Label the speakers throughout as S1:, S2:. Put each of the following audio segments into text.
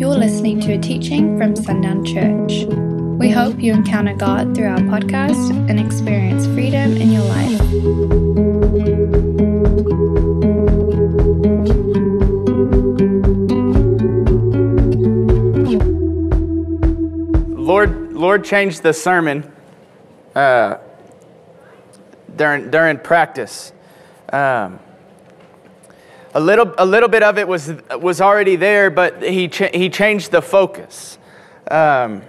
S1: You're listening to a teaching from Sundown Church. We hope you encounter God through our podcast and experience freedom in your life.
S2: Lord, Lord changed the sermon uh, during during practice. Um, a little a little bit of it was was already there, but he cha- he changed the focus. Um,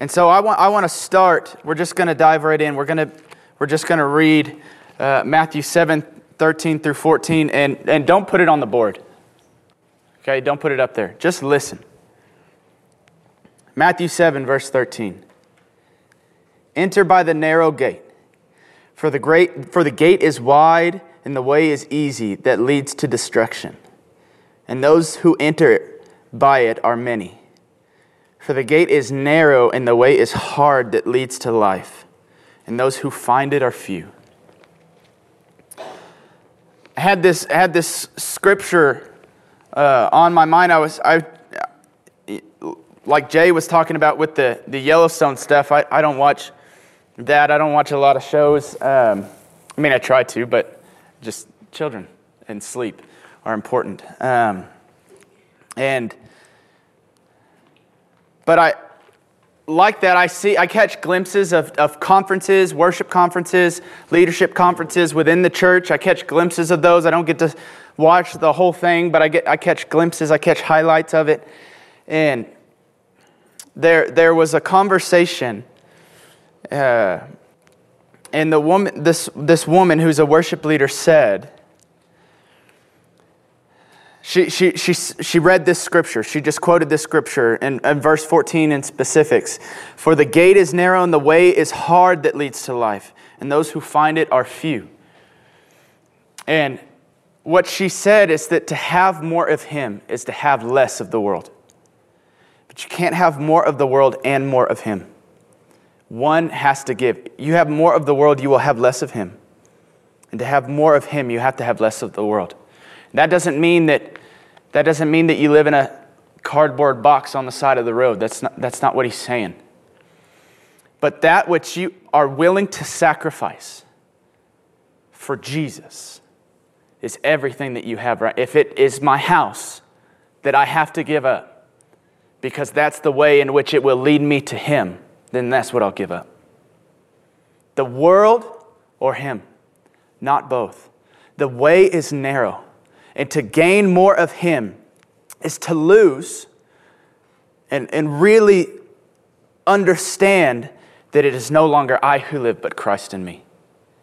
S2: and so I want I want to start. We're just going to dive right in. We're gonna we're just going to read uh, Matthew 7, 13 through 14, and and don't put it on the board. Okay, don't put it up there. Just listen. Matthew 7, verse 13. Enter by the narrow gate, for the, great, for the gate is wide and the way is easy that leads to destruction. And those who enter by it are many. For the gate is narrow and the way is hard that leads to life, and those who find it are few. I had this, I had this scripture uh, on my mind. I was, I, like Jay was talking about with the, the Yellowstone stuff, I, I don't watch that. I don't watch a lot of shows. Um, I mean, I try to, but just children and sleep are important. Um, and, but I, like that, I see, I catch glimpses of, of conferences, worship conferences, leadership conferences within the church. I catch glimpses of those. I don't get to watch the whole thing, but I get, I catch glimpses, I catch highlights of it. And there, there was a conversation, uh, and the woman, this, this woman who's a worship leader said, she, she, she, she read this scripture. She just quoted this scripture in, in verse 14 in specifics. For the gate is narrow and the way is hard that leads to life, and those who find it are few. And what she said is that to have more of Him is to have less of the world. But you can't have more of the world and more of Him. One has to give. You have more of the world, you will have less of Him. And to have more of Him, you have to have less of the world. That doesn't mean that, that, doesn't mean that you live in a cardboard box on the side of the road. That's not, that's not what He's saying. But that which you are willing to sacrifice for Jesus is everything that you have, right? If it is my house that I have to give up, because that's the way in which it will lead me to Him, then that's what I'll give up. The world or Him, not both. The way is narrow, and to gain more of Him is to lose and, and really understand that it is no longer I who live, but Christ in me.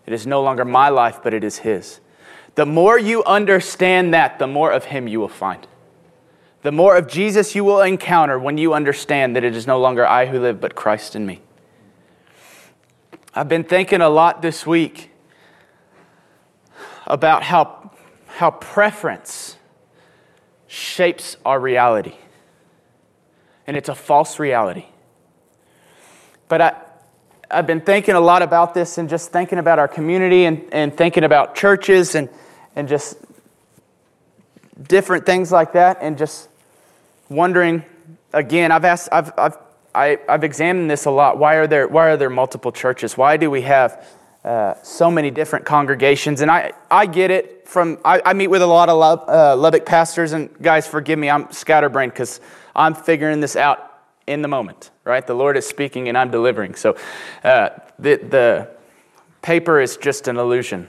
S2: It is no longer my life, but it is His. The more you understand that, the more of Him you will find. The more of Jesus you will encounter when you understand that it is no longer I who live, but Christ in me. I've been thinking a lot this week about how, how preference shapes our reality. And it's a false reality. But I, I've been thinking a lot about this and just thinking about our community and, and thinking about churches and, and just different things like that and just wondering again i've asked i've, I've, I, have i have examined this a lot. Why are there why are there multiple churches? Why do we have uh, so many different congregations? And i, I get it from I, I meet with a lot of Lub, uh, lubbock pastors and guys forgive me i'm scatterbrained because i'm figuring this out in the moment right? The lord is speaking and i'm delivering. So uh, the, the paper is just an illusion.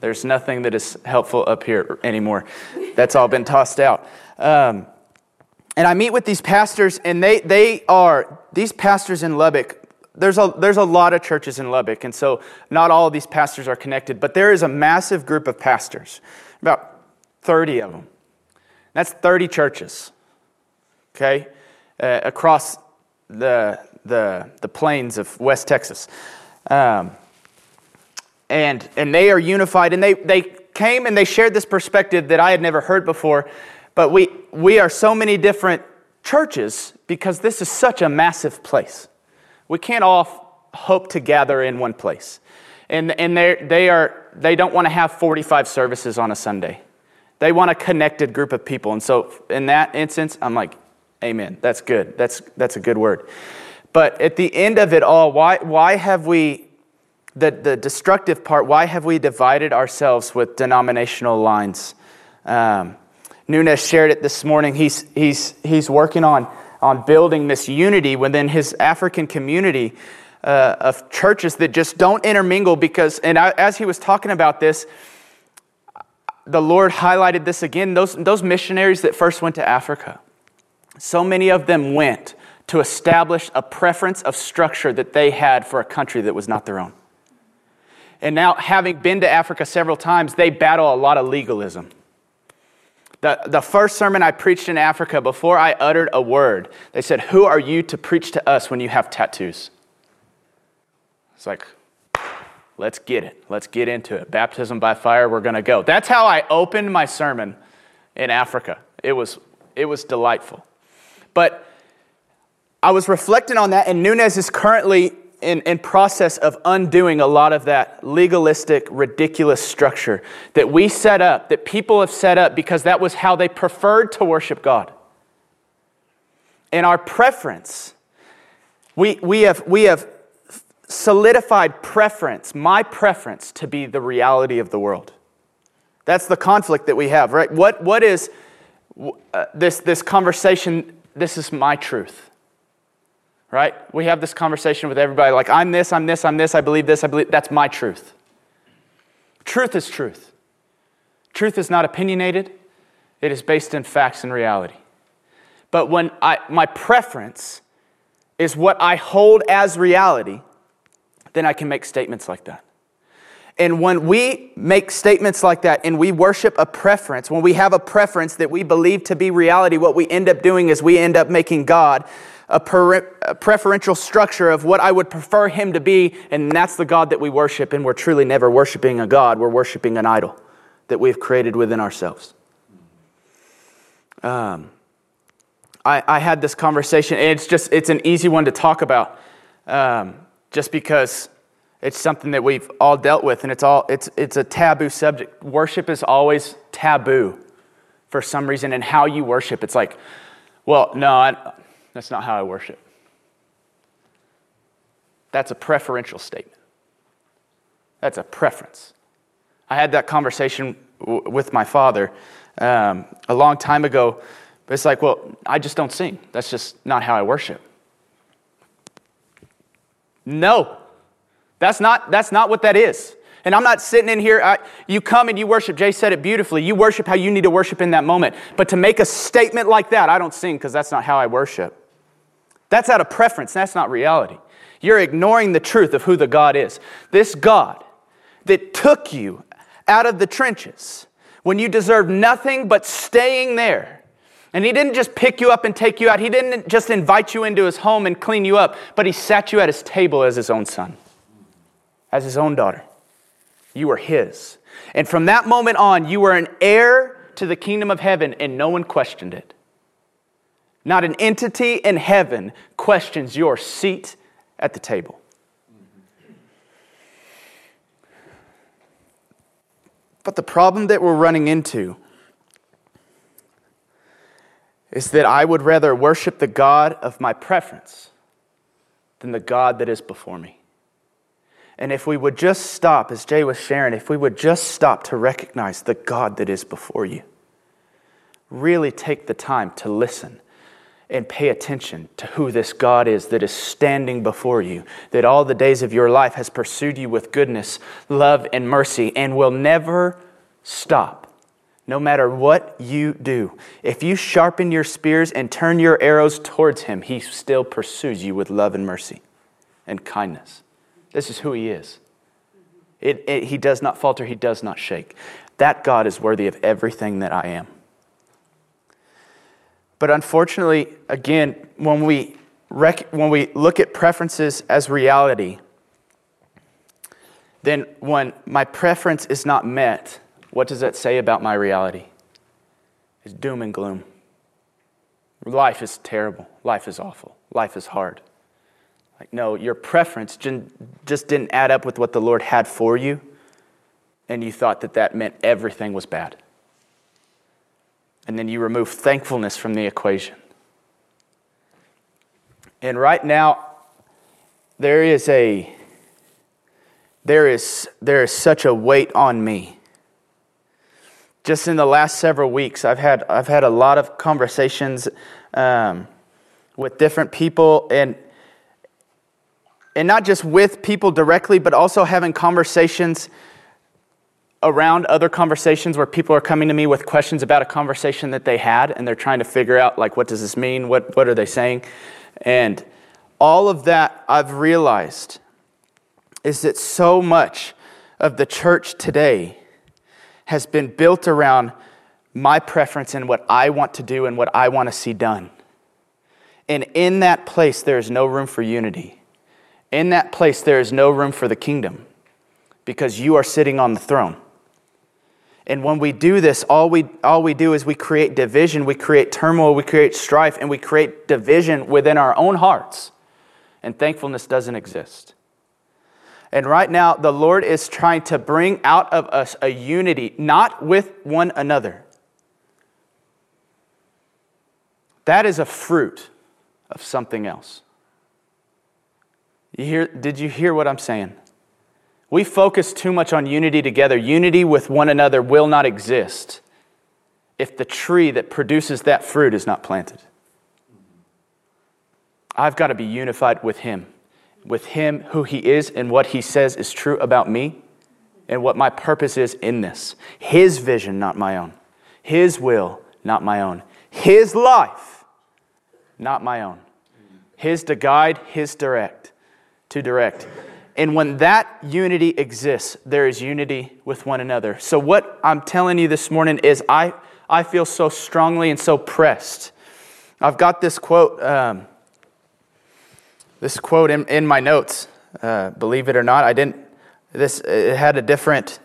S2: There's nothing that is helpful up here anymore. That's all been tossed out. Um, and I meet with these pastors, and they, they are, these pastors in Lubbock, there's a, there's a lot of churches in Lubbock, and so not all of these pastors are connected, but there is a massive group of pastors, about 30 of them. That's 30 churches, okay, uh, across the, the, the plains of West Texas. Um, and, and they are unified, and they, they came and they shared this perspective that I had never heard before but we, we are so many different churches because this is such a massive place. We can't all hope to gather in one place. And, and they, are, they don't want to have 45 services on a Sunday. They want a connected group of people. And so, in that instance, I'm like, Amen. That's good. That's, that's a good word. But at the end of it all, why, why have we, the, the destructive part, why have we divided ourselves with denominational lines? Um, Nunez shared it this morning. He's, he's, he's working on, on building this unity within his African community uh, of churches that just don't intermingle because, and I, as he was talking about this, the Lord highlighted this again. Those, those missionaries that first went to Africa, so many of them went to establish a preference of structure that they had for a country that was not their own. And now, having been to Africa several times, they battle a lot of legalism. The, the first sermon I preached in Africa, before I uttered a word, they said, Who are you to preach to us when you have tattoos? It's like, let's get it. Let's get into it. Baptism by fire, we're going to go. That's how I opened my sermon in Africa. It was, it was delightful. But I was reflecting on that, and Nunez is currently in, in process of undoing a lot of that legalistic, ridiculous structure that we set up, that people have set up because that was how they preferred to worship God. And our preference, we, we, have, we have solidified preference, my preference, to be the reality of the world. That's the conflict that we have, right? What, what is uh, this, this conversation? This is my truth, right? We have this conversation with everybody like, I'm this, I'm this, I'm this, I believe this, I believe that's my truth. Truth is truth. Truth is not opinionated, it is based in facts and reality. But when I, my preference is what I hold as reality, then I can make statements like that. And when we make statements like that and we worship a preference, when we have a preference that we believe to be reality, what we end up doing is we end up making God a, per- a, preferential structure of what I would prefer Him to be, and that's the God that we worship, and we're truly never worshiping a God, we're worshiping an idol that we've created within ourselves. Um, I, I, had this conversation, and it's just, it's an easy one to talk about. Um, just because it's something that we've all dealt with and it's all it's it's a taboo subject worship is always taboo for some reason and how you worship it's like well no that's not how i worship that's a preferential statement that's a preference i had that conversation w- with my father um, a long time ago it's like well i just don't sing that's just not how i worship no, that's not, that's not what that is. And I'm not sitting in here, I, you come and you worship. Jay said it beautifully. You worship how you need to worship in that moment. But to make a statement like that, I don't sing because that's not how I worship. That's out of preference, that's not reality. You're ignoring the truth of who the God is. This God that took you out of the trenches when you deserved nothing but staying there and he didn't just pick you up and take you out. He didn't just invite you into his home and clean you up, but he sat you at his table as his own son, as his own daughter. You were his. And from that moment on, you were an heir to the kingdom of heaven, and no one questioned it. Not an entity in heaven questions your seat at the table. But the problem that we're running into is that I would rather worship the God of my preference than the God that is before me. And if we would just stop, as Jay was sharing, if we would just stop to recognize the God that is before you, really take the time to listen and pay attention to who this God is that is standing before you, that all the days of your life has pursued you with goodness, love, and mercy, and will never stop no matter what you do. If you sharpen your spears and turn your arrows towards him, he still pursues you with love and mercy and kindness. This is who he is. It, it, he does not falter, he does not shake. That God is worthy of everything that I am. But unfortunately, again, when we, rec- when we look at preferences as reality, then when my preference is not met, what does that say about my reality? It's doom and gloom. Life is terrible. Life is awful. Life is hard. Like, no, your preference just didn't add up with what the Lord had for you, and you thought that that meant everything was bad. And then you remove thankfulness from the equation. And right now, there is a there is there is such a weight on me. Just in the last several weeks, I've had I've had a lot of conversations um, with different people, and and not just with people directly, but also having conversations around other conversations where people are coming to me with questions about a conversation that they had and they're trying to figure out like what does this mean? What, what are they saying? And all of that i've realized is that so much of the church today has been built around my preference and what i want to do and what i want to see done. And in that place there is no room for unity. In that place there is no room for the kingdom because you are sitting on the throne and when we do this, all we, all we do is we create division, we create turmoil, we create strife, and we create division within our own hearts. And thankfulness doesn't exist. And right now, the Lord is trying to bring out of us a unity, not with one another. That is a fruit of something else. You hear, did you hear what I'm saying? We focus too much on unity together. Unity with one another will not exist if the tree that produces that fruit is not planted. I've got to be unified with Him, with Him, who He is, and what He says is true about me, and what my purpose is in this. His vision, not my own. His will, not my own. His life, not my own. His to guide, His direct, to direct. And when that unity exists, there is unity with one another. So, what I'm telling you this morning is I, I feel so strongly and so pressed. I've got this quote, um, this quote in, in my notes. Uh, believe it or not, I didn't, this, it had a different,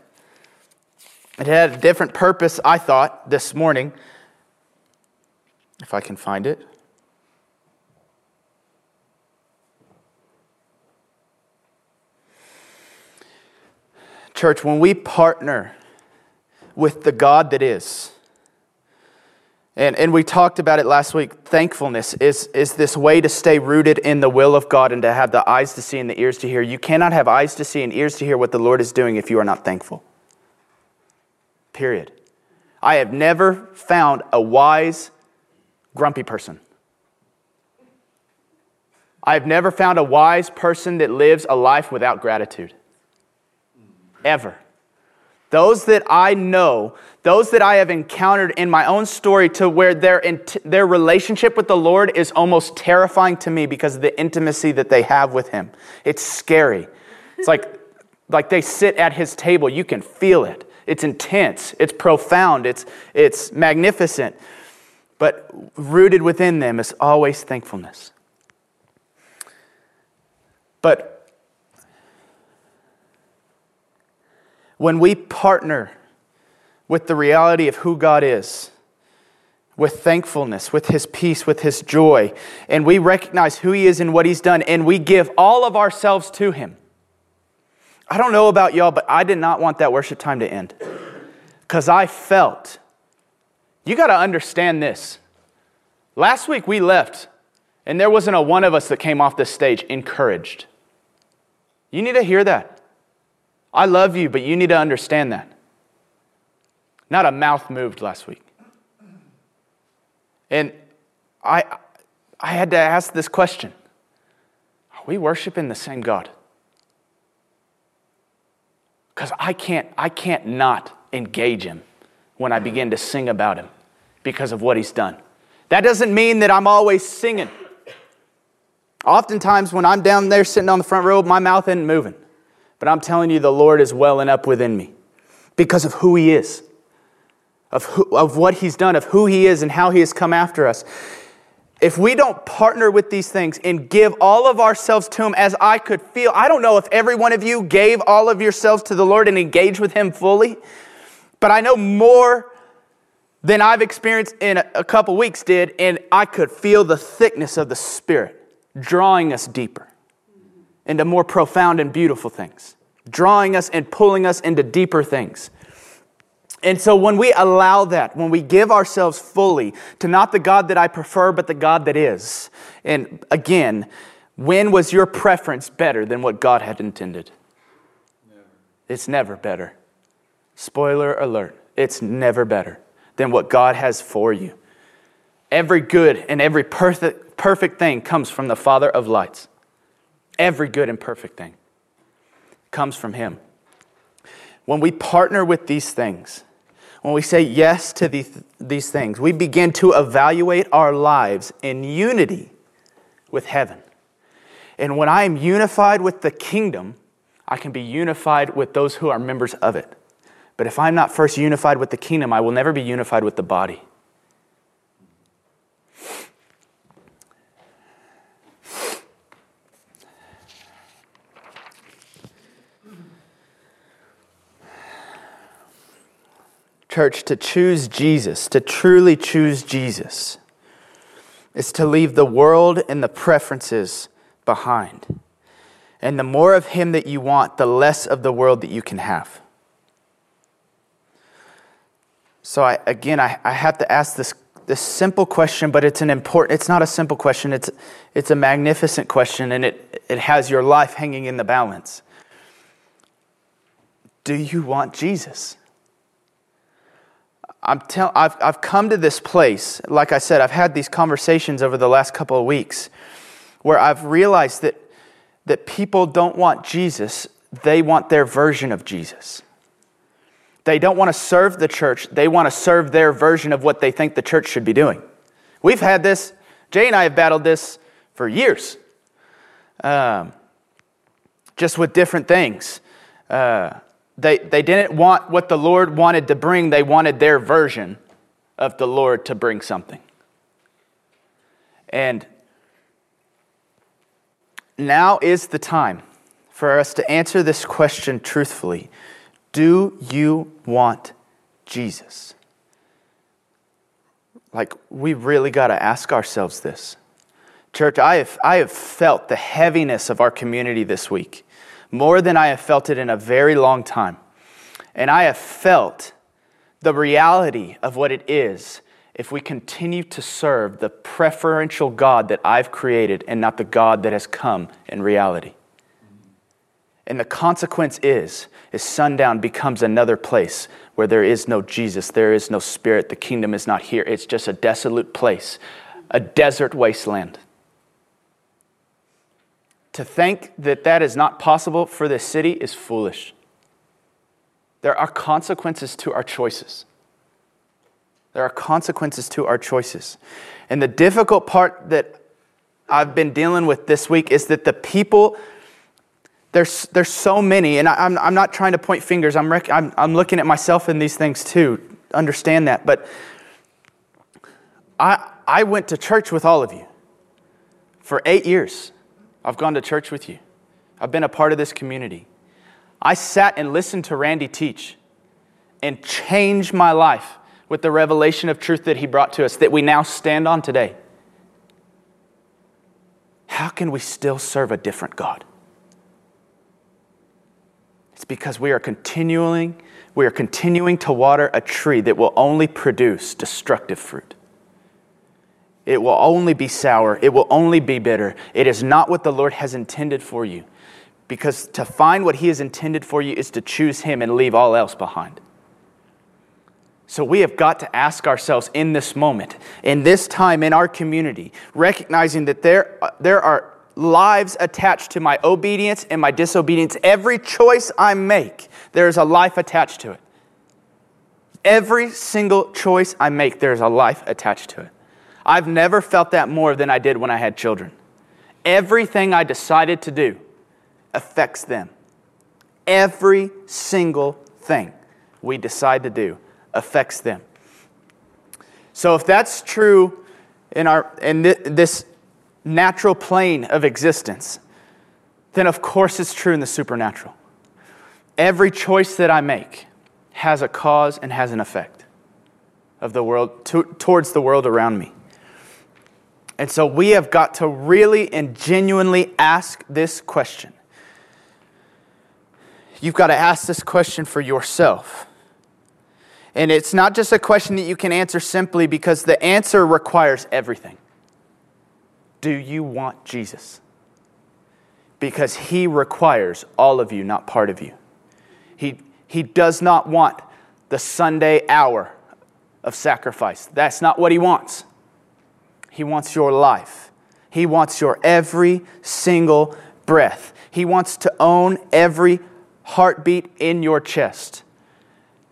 S2: it had a different purpose, I thought, this morning. If I can find it. Church, when we partner with the God that is, and, and we talked about it last week, thankfulness is, is this way to stay rooted in the will of God and to have the eyes to see and the ears to hear. You cannot have eyes to see and ears to hear what the Lord is doing if you are not thankful. Period. I have never found a wise, grumpy person. I have never found a wise person that lives a life without gratitude ever. Those that I know, those that I have encountered in my own story to where their, their relationship with the Lord is almost terrifying to me because of the intimacy that they have with Him. It's scary. It's like, like they sit at His table. You can feel it. It's intense, it's profound, it's, it's magnificent. But rooted within them is always thankfulness. But when we partner with the reality of who God is, with thankfulness, with His peace, with His joy, and we recognize who He is and what He's done, and we give all of ourselves to Him. I don't know about y'all, but I did not want that worship time to end because I felt, you got to understand this. Last week we left, and there wasn't a one of us that came off this stage encouraged. You need to hear that. I love you, but you need to understand that. Not a mouth moved last week. And I, I had to ask this question Are we worshiping the same God? Because I can't, I can't not engage him when I begin to sing about him because of what he's done. That doesn't mean that I'm always singing. Oftentimes, when I'm down there sitting on the front row, my mouth isn't moving. But I'm telling you, the Lord is welling up within me because of who He is, of, who, of what He's done, of who He is, and how He has come after us. If we don't partner with these things and give all of ourselves to Him as I could feel, I don't know if every one of you gave all of yourselves to the Lord and engaged with Him fully, but I know more than I've experienced in a couple weeks did, and I could feel the thickness of the Spirit drawing us deeper into more profound and beautiful things, drawing us and pulling us into deeper things. And so when we allow that, when we give ourselves fully to not the God that I prefer, but the God that is, and again, when was your preference better than what God had intended? Never. It's never better. Spoiler alert, it's never better than what God has for you. Every good and every perfect, perfect thing comes from the Father of lights. Every good and perfect thing comes from Him. When we partner with these things, when we say yes to these, these things, we begin to evaluate our lives in unity with heaven. And when I am unified with the kingdom, I can be unified with those who are members of it. But if I'm not first unified with the kingdom, I will never be unified with the body. Church, to choose Jesus, to truly choose Jesus, is to leave the world and the preferences behind. And the more of Him that you want, the less of the world that you can have. So, I, again, I, I have to ask this, this simple question, but it's an important, it's not a simple question, it's, it's a magnificent question, and it, it has your life hanging in the balance. Do you want Jesus? I'm tell, I've, I've come to this place, like I said, I've had these conversations over the last couple of weeks where I've realized that, that people don't want Jesus, they want their version of Jesus. They don't want to serve the church, they want to serve their version of what they think the church should be doing. We've had this, Jay and I have battled this for years, um, just with different things. Uh, they, they didn't want what the Lord wanted to bring, they wanted their version of the Lord to bring something. And now is the time for us to answer this question truthfully Do you want Jesus? Like, we really got to ask ourselves this. Church, I have, I have felt the heaviness of our community this week more than I have felt it in a very long time. And I have felt the reality of what it is if we continue to serve the preferential God that I've created and not the God that has come in reality. And the consequence is, is sundown becomes another place where there is no Jesus, there is no spirit, the kingdom is not here. It's just a desolate place, a desert wasteland. To think that that is not possible for this city is foolish. There are consequences to our choices. There are consequences to our choices. And the difficult part that I've been dealing with this week is that the people, there's, there's so many, and I, am I'm not trying to point fingers, I'm, rec- I'm, I'm looking at myself in these things too, understand that. But I, I went to church with all of you for eight years. I've gone to church with you. I've been a part of this community. I sat and listened to Randy teach and changed my life with the revelation of truth that he brought to us that we now stand on today. How can we still serve a different God? It's because we are continuing, we are continuing to water a tree that will only produce destructive fruit. It will only be sour. It will only be bitter. It is not what the Lord has intended for you. Because to find what He has intended for you is to choose Him and leave all else behind. So we have got to ask ourselves in this moment, in this time in our community, recognizing that there, there are lives attached to my obedience and my disobedience. Every choice I make, there is a life attached to it. Every single choice I make, there's a life attached to it. I've never felt that more than I did when I had children. Everything I decided to do affects them. Every single thing we decide to do affects them. So if that's true in our in this natural plane of existence, then of course it's true in the supernatural. Every choice that I make has a cause and has an effect of the world to, towards the world around me. And so we have got to really and genuinely ask this question. You've got to ask this question for yourself. And it's not just a question that you can answer simply because the answer requires everything. Do you want Jesus? Because he requires all of you, not part of you. He, he does not want the Sunday hour of sacrifice. That's not what he wants. He wants your life, he wants your every single breath. He wants to own every heartbeat in your chest.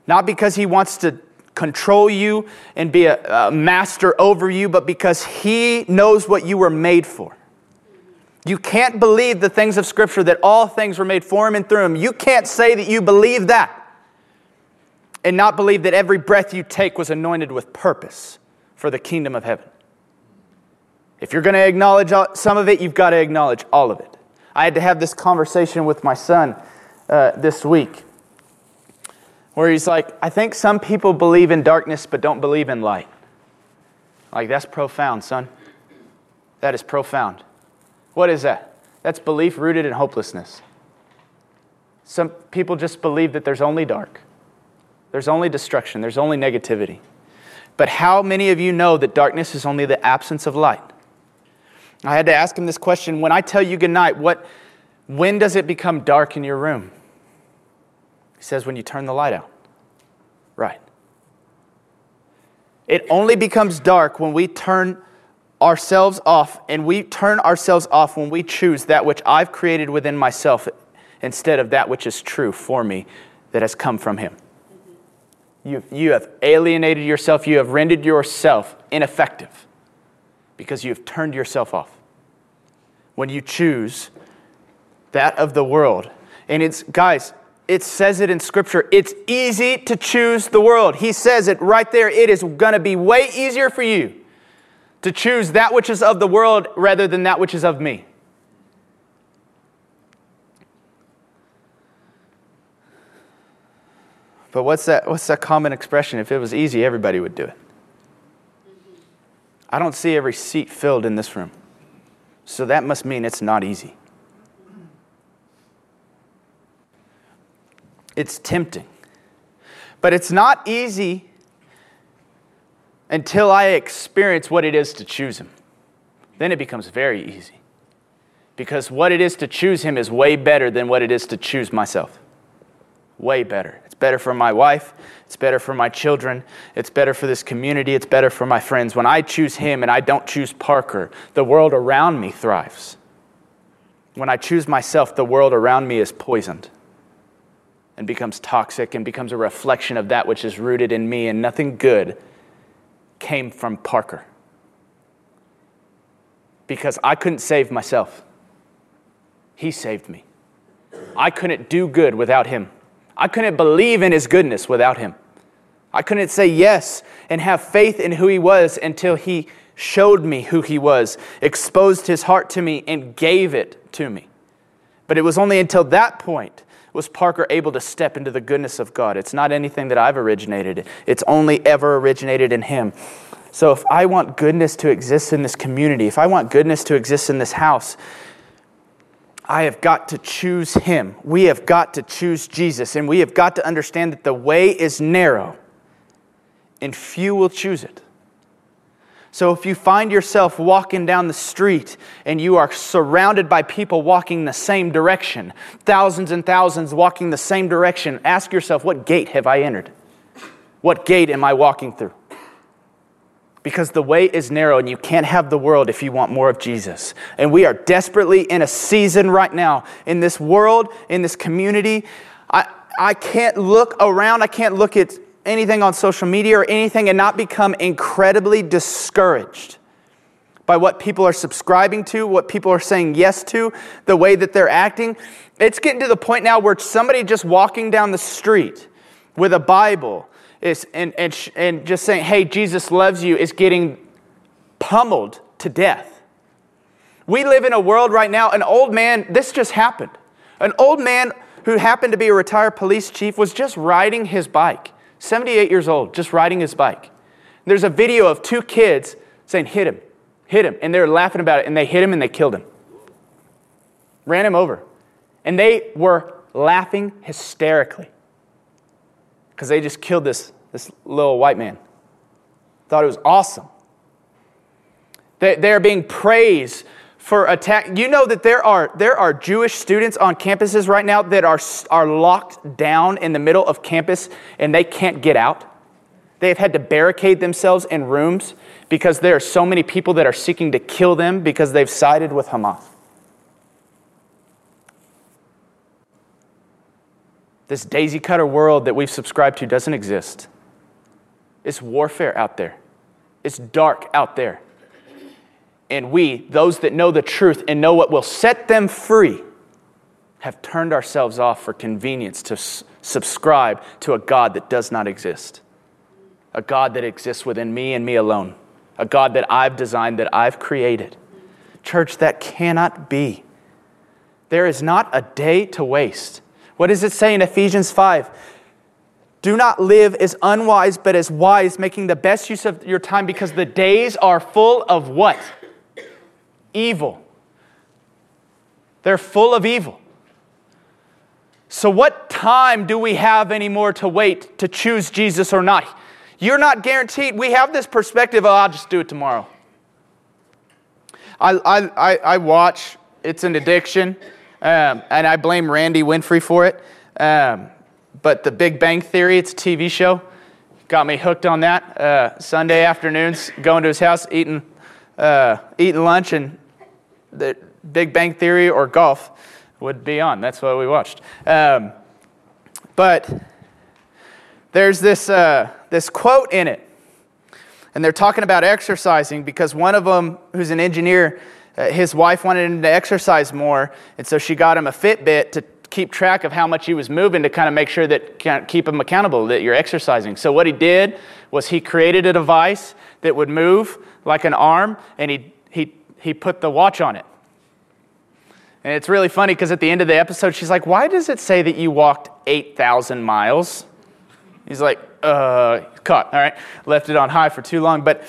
S2: Not because he wants to control you and be a, a, master over you, but because he knows what you were made for. You can't believe the things of Scripture that all things were made for him and through him. You can't say that you believe that and not believe that every breath you take was anointed with purpose for the kingdom of heaven. If you're going to acknowledge some of it, you've got to acknowledge all of it. I had to have this conversation with my son uh, this week where he's like, I think some people believe in darkness but don't believe in light. Like, that's profound, son. That is profound. What is that? That's belief rooted in hopelessness. Some people just believe that there's only dark, there's only destruction, there's only negativity. But how many of you know that darkness is only the absence of light? I had to ask him this question when I tell you goodnight, what, when does it become dark in your room? He says, when you turn the light out. Right. It only becomes dark when we turn ourselves off, and we turn ourselves off when we choose that which I've created within myself instead of that which is true for me that has come from Him. You, you have alienated yourself, you have rendered yourself ineffective because you have turned yourself off. When you choose that of the world, and it's, guys, it says it in Scripture. It's easy to choose the world. He says it right there. It is going to be way easier for you to choose that which is of the world rather than that which is of me. But what's that, what's that common expression? If it was easy, everybody would do it. I don't see every seat filled in this room. So that must mean it's not easy. It's tempting. But it's not easy until I experience what it is to choose Him. Then it becomes very easy. Because what it is to choose Him is way better than what it is to choose myself. Way better. It's better for my wife. It's better for my children. It's better for this community. It's better for my friends. When I choose Him and I don't choose Parker, the world around me thrives. When I choose myself, the world around me is poisoned and becomes toxic and becomes a reflection of that which is rooted in me, and nothing good came from Parker. Because I couldn't save myself, He saved me. I couldn't do good without Him. I couldn't believe in His goodness without Him. I couldn't say yes and have faith in who He was until He showed me who He was, exposed His heart to me, and gave it to me. But it was only until that point was Parker able to step into the goodness of God. It's not anything that I've originated, it's only ever originated in Him. So if I want goodness to exist in this community, if I want goodness to exist in this house, I have got to choose Him. We have got to choose Jesus. And we have got to understand that the way is narrow and few will choose it. So if you find yourself walking down the street and you are surrounded by people walking the same direction, thousands and thousands walking the same direction, ask yourself, what gate have I entered? What gate am I walking through? Because the way is narrow and you can't have the world if you want more of Jesus. And we are desperately in a season right now in this world, in this community. I, I can't look around, I can't look at anything on social media or anything and not become incredibly discouraged by what people are subscribing to, what people are saying yes to, the way that they're acting. It's getting to the point now where somebody just walking down the street with a Bible is, and, and, and just saying, hey, Jesus loves you, is getting pummeled to death. We live in a world right now, an old man, this just happened. An old man who happened to be a retired police chief was just riding his bike 78 years old, just riding his bike. There's a video of two kids saying, hit him, hit him. And they're laughing about it, and they hit him and they killed him. Ran him over. And they were laughing hysterically because they just killed this this little white man. Thought it was awesome. They, they're being praised for attack. You know that there are, there are Jewish students on campuses right now that are, are locked down in the middle of campus and they can't get out. They have had to barricade themselves in rooms because there are so many people that are seeking to kill them because they've sided with Hamas. This daisy cutter world that we've subscribed to doesn't exist. It's warfare out there, it's dark out there. And we, those that know the truth and know what will set them free, have turned ourselves off for convenience to s- subscribe to a God that does not exist, a God that exists within me and me alone, a God that I've designed, that I've created. Church, that cannot be. There is not a day to waste. What does it say in Ephesians 5? Do not live as unwise, but as wise, making the best use of your time because the days are full of what? Evil. They're full of evil. So, what time do we have anymore to wait to choose Jesus or not? You're not guaranteed. We have this perspective oh, I'll just do it tomorrow. I, I, I watch, it's an addiction. Um, and I blame Randy Winfrey for it. Um, but The Big Bang Theory, it's a TV show, got me hooked on that. Uh, Sunday afternoons, going to his house, eating, uh, eating lunch, and the Big Bang Theory or golf would be on. That's what we watched. Um, but there's this, uh, this quote in it, and they're talking about exercising because one of them, who's an engineer, his wife wanted him to exercise more, and so she got him a Fitbit to keep track of how much he was moving to kind of make sure that keep him accountable that you're exercising. So what he did was he created a device that would move like an arm, and he he he put the watch on it. And it's really funny because at the end of the episode, she's like, "Why does it say that you walked eight thousand miles?" He's like, "Uh, caught. All right, left it on high for too long, but."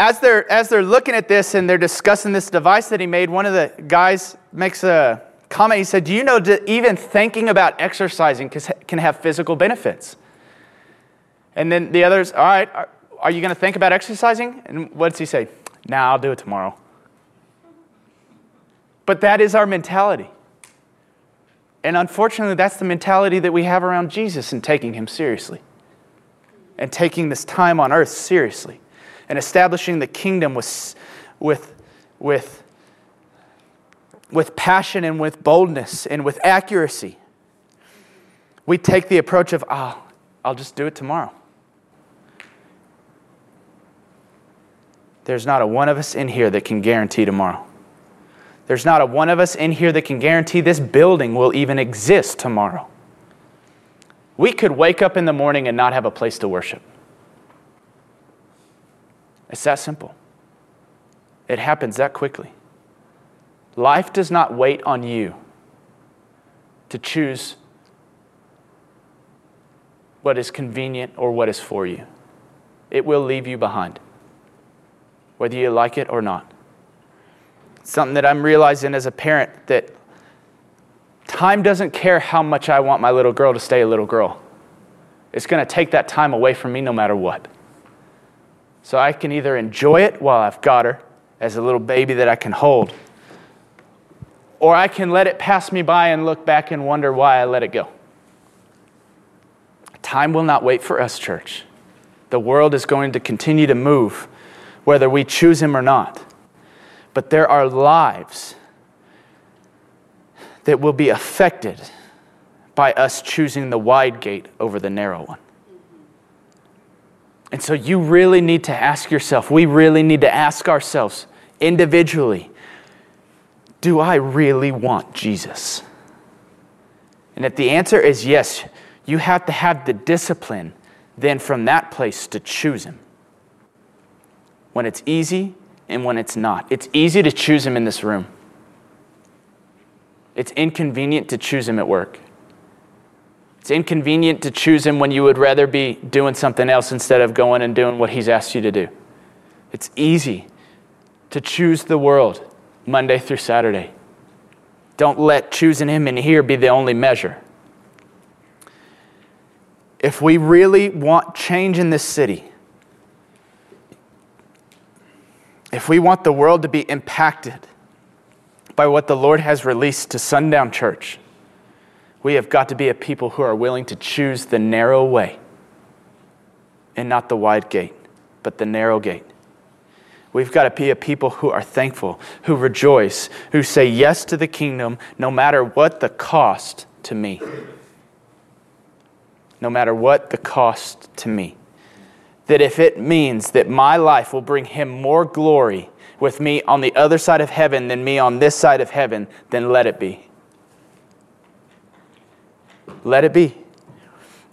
S2: As they're, as they're looking at this and they're discussing this device that he made, one of the guys makes a comment. He said, Do you know that even thinking about exercising can have physical benefits? And then the others, All right, are, are you going to think about exercising? And what does he say? Nah, I'll do it tomorrow. But that is our mentality. And unfortunately, that's the mentality that we have around Jesus and taking him seriously and taking this time on earth seriously and establishing the kingdom with, with, with, with passion and with boldness and with accuracy. We take the approach of, oh, I'll just do it tomorrow. There's not a one of us in here that can guarantee tomorrow. There's not a one of us in here that can guarantee this building will even exist tomorrow. We could wake up in the morning and not have a place to worship. It's that simple. It happens that quickly. Life does not wait on you to choose what is convenient or what is for you. It will leave you behind, whether you like it or not. something that I'm realizing as a parent that time doesn't care how much I want my little girl to stay a little girl. It's going to take that time away from me no matter what. So I can either enjoy it while I've got her as a little baby that I can hold, or I can let it pass me by and look back and wonder why I let it go. Time will not wait for us, church. The world is going to continue to move, whether we choose Him or not. But there are lives that will be affected by us choosing the wide gate over the narrow one. And so you really need to ask yourself, we really need to ask ourselves individually, do I really want Jesus? And if the answer is yes, you have to have the discipline then from that place to choose Him. When it's easy and when it's not. It's easy to choose Him in this room, it's inconvenient to choose Him at work. It's inconvenient to choose him when you would rather be doing something else instead of going and doing what he's asked you to do. It's easy to choose the world Monday through Saturday. Don't let choosing him in here be the only measure. if we really want change in this city, if we want the world to be impacted by what the Lord has released to Sundown Church, we have got to be a people who are willing to choose the narrow way and not the wide gate, but the narrow gate. We've got to be a people who are thankful, who rejoice, who say yes to the kingdom no matter what the cost to me. No matter what the cost to me. That if it means that my life will bring him more glory with me on the other side of heaven than me on this side of heaven, then let it be. Let it be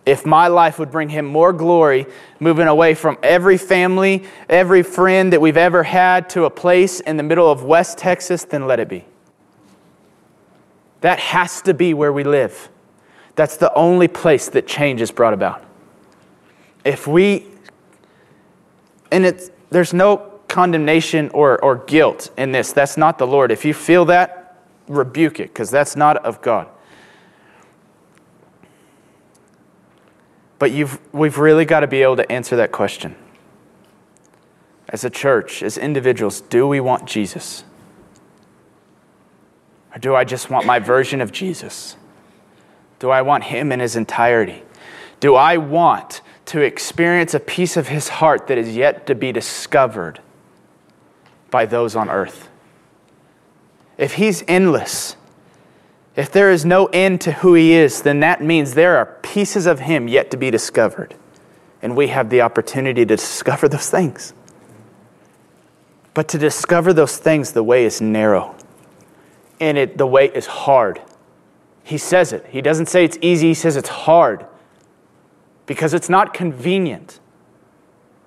S2: if my life would bring him more glory, moving away from every family, every friend that we've ever had to a place in the middle of West Texas, then let it be. That has to be where we live. That's the only place that change is brought about. If we, and it's, there's no condemnation or, or guilt in this. That's not the Lord. If you feel that, rebuke it, because that's not of God. But you've, we've really got to be able to answer that question. As a church, as individuals, do we want Jesus? Or do I just want my version of Jesus? Do I want him in his entirety? Do I want to experience a piece of his heart that is yet to be discovered by those on earth? If he's endless, if there is no end to who he is, then that means there are pieces of him yet to be discovered. And we have the opportunity to discover those things. But to discover those things, the way is narrow. And it, the way is hard. He says it. He doesn't say it's easy, he says it's hard. Because it's not convenient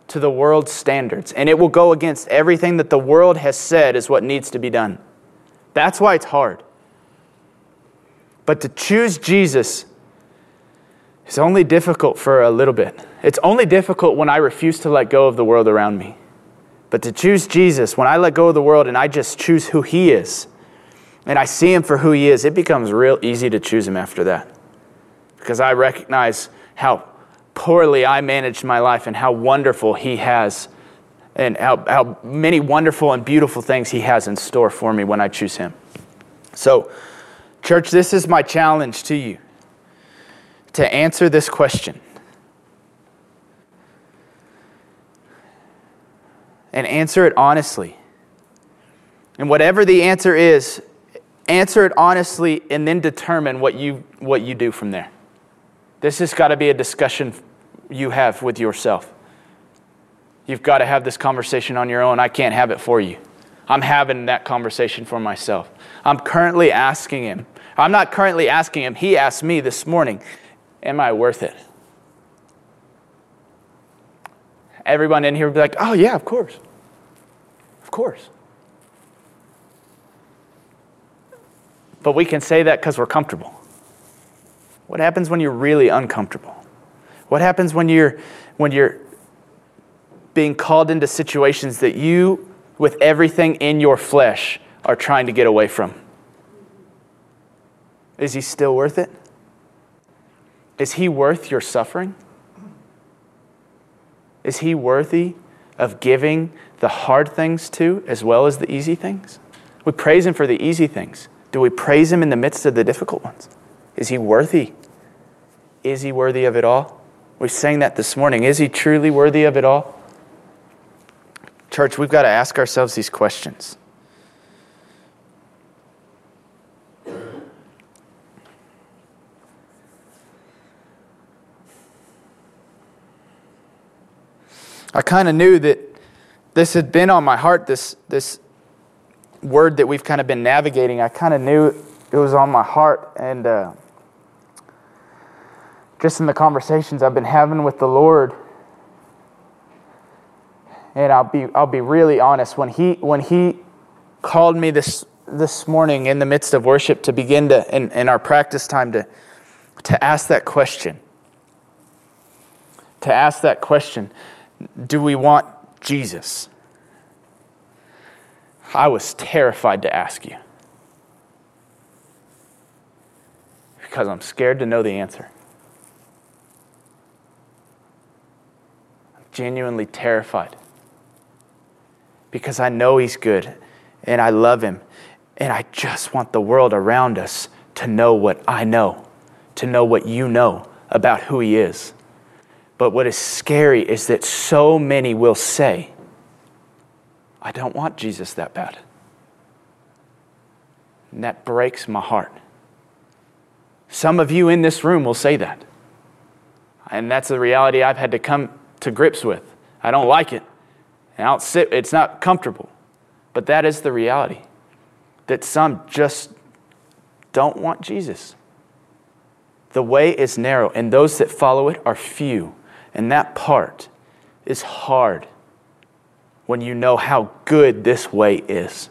S2: to the world's standards. And it will go against everything that the world has said is what needs to be done. That's why it's hard. But to choose Jesus is only difficult for a little bit. It's only difficult when I refuse to let go of the world around me. But to choose Jesus, when I let go of the world and I just choose who He is, and I see Him for who He is, it becomes real easy to choose Him after that. Because I recognize how poorly I managed my life and how wonderful He has, and how, how many wonderful and beautiful things He has in store for me when I choose Him. So, Church, this is my challenge to you to answer this question. And answer it honestly. And whatever the answer is, answer it honestly and then determine what you, what you do from there. This has got to be a discussion you have with yourself. You've got to have this conversation on your own. I can't have it for you. I'm having that conversation for myself. I'm currently asking him. I'm not currently asking him. He asked me this morning, Am I worth it? Everyone in here would be like, Oh, yeah, of course. Of course. But we can say that because we're comfortable. What happens when you're really uncomfortable? What happens when you're, when you're being called into situations that you with everything in your flesh are trying to get away from? Is he still worth it? Is he worth your suffering? Is he worthy of giving the hard things to as well as the easy things? We praise him for the easy things. Do we praise him in the midst of the difficult ones? Is he worthy? Is he worthy of it all? We sang that this morning. Is he truly worthy of it all? Church, we've got to ask ourselves these questions. I kind of knew that this had been on my heart, this, this word that we've kind of been navigating. I kind of knew it was on my heart. And uh, just in the conversations I've been having with the Lord, and I'll be I'll be really honest when he when he called me this this morning in the midst of worship to begin to in, in our practice time to to ask that question to ask that question do we want Jesus? I was terrified to ask you. Because I'm scared to know the answer. I'm genuinely terrified because I know He's good and I love Him. And I just want the world around us to know what I know, to know what you know about who He is. But what is scary is that so many will say, I don't want Jesus that bad. And that breaks my heart. Some of you in this room will say that. And that's the reality I've had to come to grips with. I don't like it. It's not comfortable. But that is the reality. That some just don't want Jesus. The way is narrow, and those that follow it are few. And that part is hard when you know how good this way is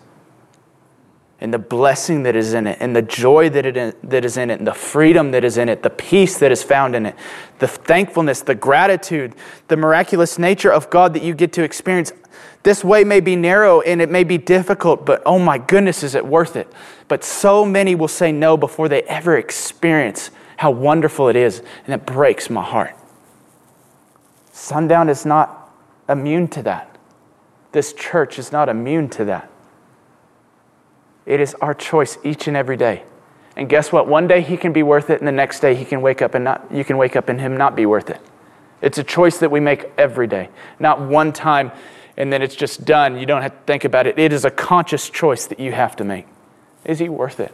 S2: and the blessing that is in it, and the joy that, it, that is in it, and the freedom that is in it, the peace that is found in it, the thankfulness, the gratitude, the miraculous nature of God that you get to experience. This way may be narrow and it may be difficult, but oh my goodness, is it worth it? But so many will say no before they ever experience how wonderful it is, and it breaks my heart. Sundown is not immune to that. This church is not immune to that. It is our choice each and every day. And guess what? One day he can be worth it, and the next day he can wake up and not, you can wake up and him not be worth it. It's a choice that we make every day, not one time and then it's just done. You don't have to think about it. It is a conscious choice that you have to make. Is he worth it?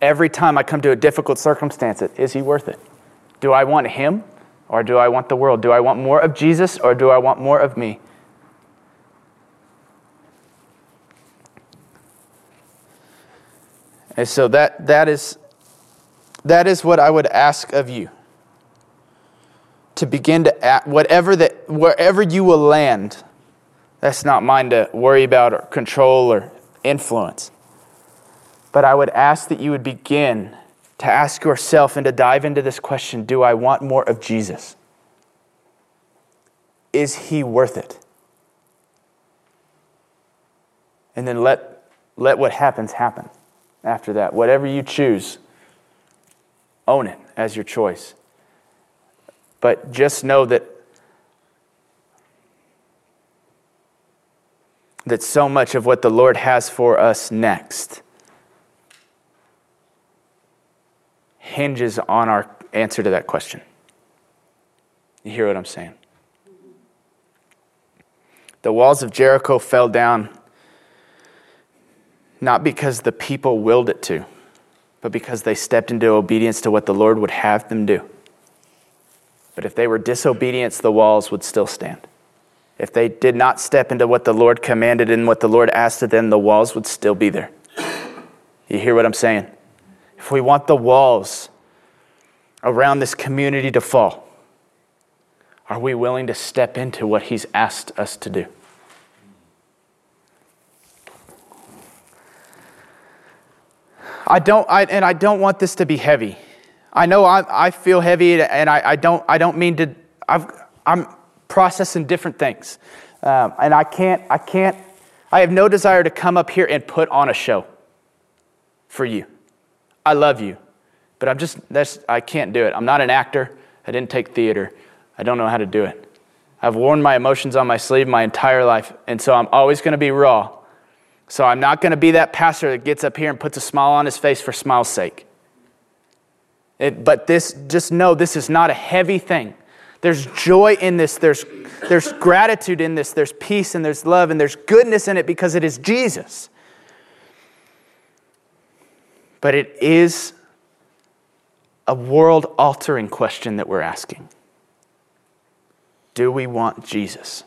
S2: Every time I come to a difficult circumstance, is he worth it? Do I want him or do I want the world? Do I want more of Jesus or do I want more of me? And so that, that, is, that is what I would ask of you. To begin to act, whatever that, wherever you will land, that's not mine to worry about or control or influence. But I would ask that you would begin to ask yourself and to dive into this question Do I want more of Jesus? Is he worth it? And then let, let what happens happen after that. Whatever you choose, own it as your choice. But just know that that so much of what the Lord has for us next hinges on our answer to that question. You hear what I'm saying? The walls of Jericho fell down not because the people willed it to, but because they stepped into obedience to what the Lord would have them do. But if they were disobedient, the walls would still stand. If they did not step into what the Lord commanded and what the Lord asked of them, the walls would still be there. You hear what I'm saying? If we want the walls around this community to fall, are we willing to step into what He's asked us to do? I don't, I, and I don't want this to be heavy. I know I, I feel heavy, and I, I, don't, I don't mean to. I've, I'm processing different things, um, and I can't, I can't. I have no desire to come up here and put on a show for you. I love you, but I'm just that's I can't do it. I'm not an actor. I didn't take theater. I don't know how to do it. I've worn my emotions on my sleeve my entire life, and so I'm always going to be raw. So I'm not going to be that pastor that gets up here and puts a smile on his face for smile's sake. It, but this, just know this is not a heavy thing. There's joy in this, there's, there's gratitude in this, there's peace and there's love and there's goodness in it because it is Jesus. But it is a world altering question that we're asking Do we want Jesus?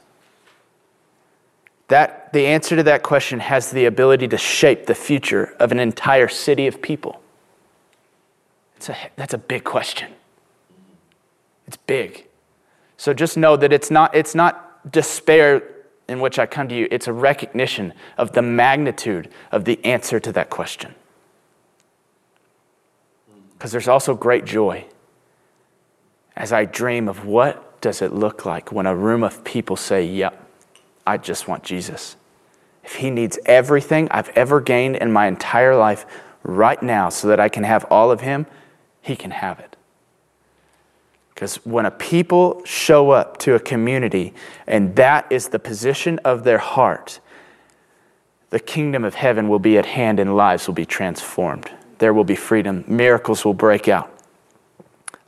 S2: That, the answer to that question has the ability to shape the future of an entire city of people. It's a, that's a big question. It's big. So just know that it's not, it's not despair in which I come to you, it's a recognition of the magnitude of the answer to that question. Because there's also great joy as I dream of what does it look like when a room of people say, Yep, I just want Jesus. If He needs everything I've ever gained in my entire life right now so that I can have all of Him, He can have it. Because when a people show up to a community and that is the position of their heart, the kingdom of heaven will be at hand and lives will be transformed. There will be freedom, miracles will break out.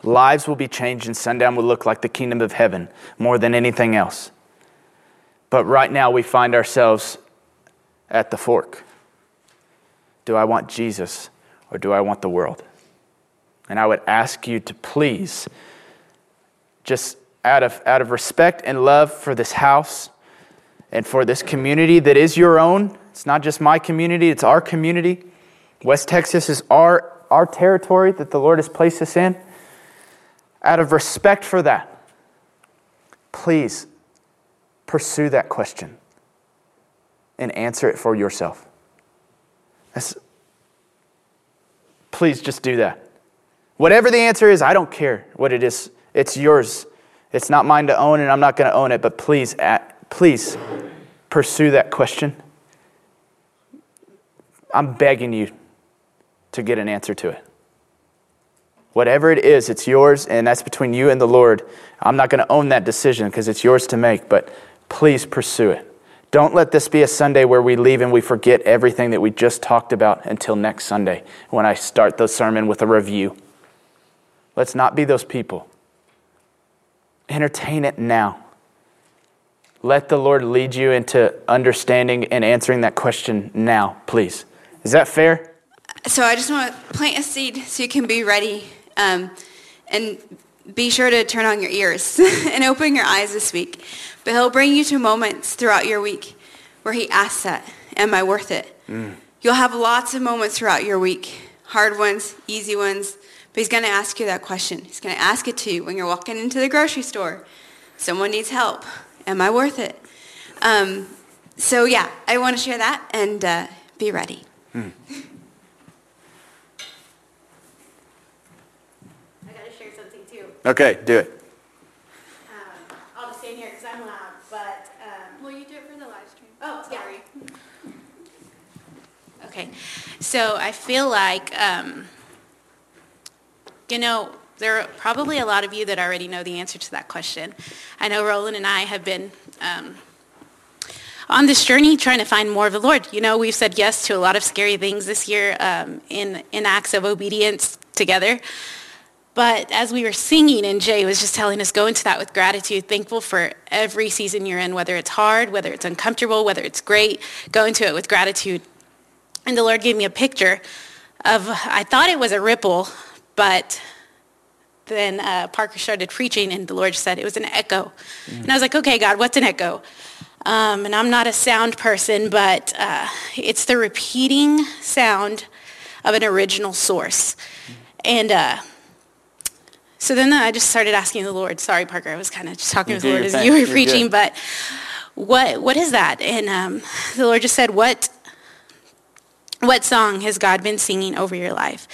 S2: Lives will be changed, and sundown will look like the kingdom of heaven more than anything else. But right now, we find ourselves at the fork. Do I want Jesus or do I want the world? And I would ask you to please, just out of, out of respect and love for this house and for this community that is your own, it's not just my community, it's our community. West Texas is our, our territory that the Lord has placed us in. Out of respect for that, please pursue that question and answer it for yourself. That's, please just do that. Whatever the answer is, I don't care what it is. It's yours. It's not mine to own, and I'm not going to own it. But please, please pursue that question. I'm begging you to get an answer to it. Whatever it is, it's yours, and that's between you and the Lord. I'm not going to own that decision because it's yours to make, but please pursue it. Don't let this be a Sunday where we leave and we forget everything that we just talked about until next Sunday when I start the sermon with a review. Let's not be those people. Entertain it now. Let the Lord lead you into understanding and answering that question now, please. Is that fair?
S3: So I just want to plant a seed so you can be ready. Um, and be sure to turn on your ears and open your eyes this week. But he'll bring you to moments throughout your week where he asks that, am I worth it? Mm. You'll have lots of moments throughout your week, hard ones, easy ones, but he's going to ask you that question. He's going to ask it to you when you're walking into the grocery store. Someone needs help. Am I worth it? Um, so yeah, I want to share that and uh, be ready. Mm.
S2: Okay, do it.
S4: Um, I'll just stand here because I'm loud, but. Um,
S1: Will you do it for the live stream?
S4: Oh, sorry. Okay, so I feel like, um, you know, there are probably a lot of you that already know the answer to that question. I know Roland and I have been um, on this journey trying to find more of the Lord. You know, we've said yes to a lot of scary things this year um, in, in acts of obedience together. But as we were singing, and Jay was just telling us, go into that with gratitude, thankful for every season you're in, whether it's hard, whether it's uncomfortable, whether it's great, go into it with gratitude. And the Lord gave me a picture of, I thought it was a ripple, but then uh, Parker started preaching, and the Lord said it was an echo. Mm. And I was like, okay, God, what's an echo? Um, and I'm not a sound person, but uh, it's the repeating sound of an original source. Mm. And uh, so then I just started asking the Lord. Sorry, Parker, I was kind of just talking you with the Lord as thing. you were You're preaching, good. but what what is that? And um, the Lord just said, "What what song has God been singing over your life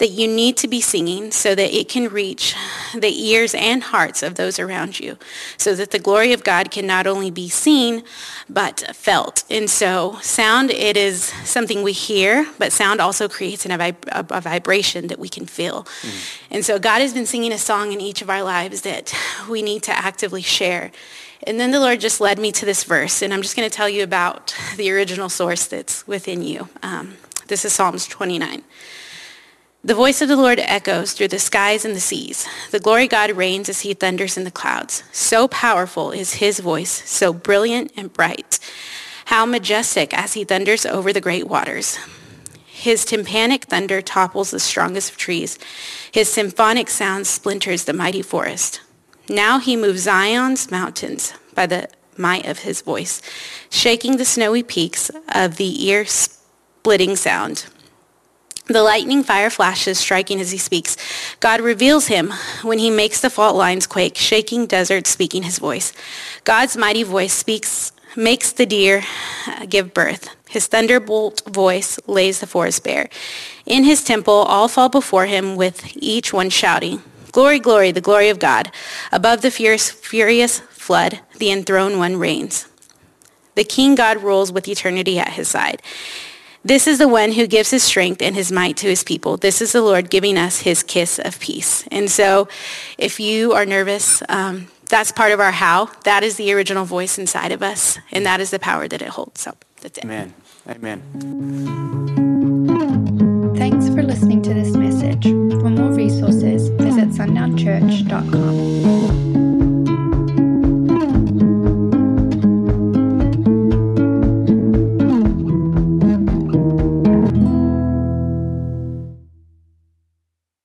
S4: that you need to be singing so that it can reach the ears and hearts of those around you so that the glory of God can not only be seen but felt. And so sound, it is something we hear, but sound also creates an, a, a, vibration that we can feel. Mm. And so God has been singing a song in each of our lives that we need to actively share. And then the Lord just led me to this verse, and I'm just going to tell you about the original source that's within you. Um, this is Psalms 29. The voice of the Lord echoes through the skies and the seas. The glory God reigns as he thunders in the clouds. So powerful is his voice, so brilliant and bright. How majestic as he thunders over the great waters. His tympanic thunder topples the strongest of trees. His symphonic sound splinters the mighty forest. Now he moves Zion's mountains by the might of his voice, shaking the snowy peaks of the ear-splitting sound. The lightning fire flashes, striking as he speaks. God reveals him when he makes the fault lines quake, shaking deserts, speaking his voice. God's mighty voice speaks, makes the deer uh, give birth. His thunderbolt voice lays the forest bare. In his temple, all fall before him with each one shouting, Glory, glory, the glory of God. Above the fierce, furious flood, the enthroned one reigns. The King God rules with eternity at his side. This is the one who gives his strength and his might to his people. This is the Lord giving us his kiss of peace. And so if you are nervous, um, that's part of our how. That is the original voice inside of us, and that is the power that it holds. So that's it.
S2: Amen. Amen.
S1: Thanks for listening to this message. For more resources, visit sundownchurch.com.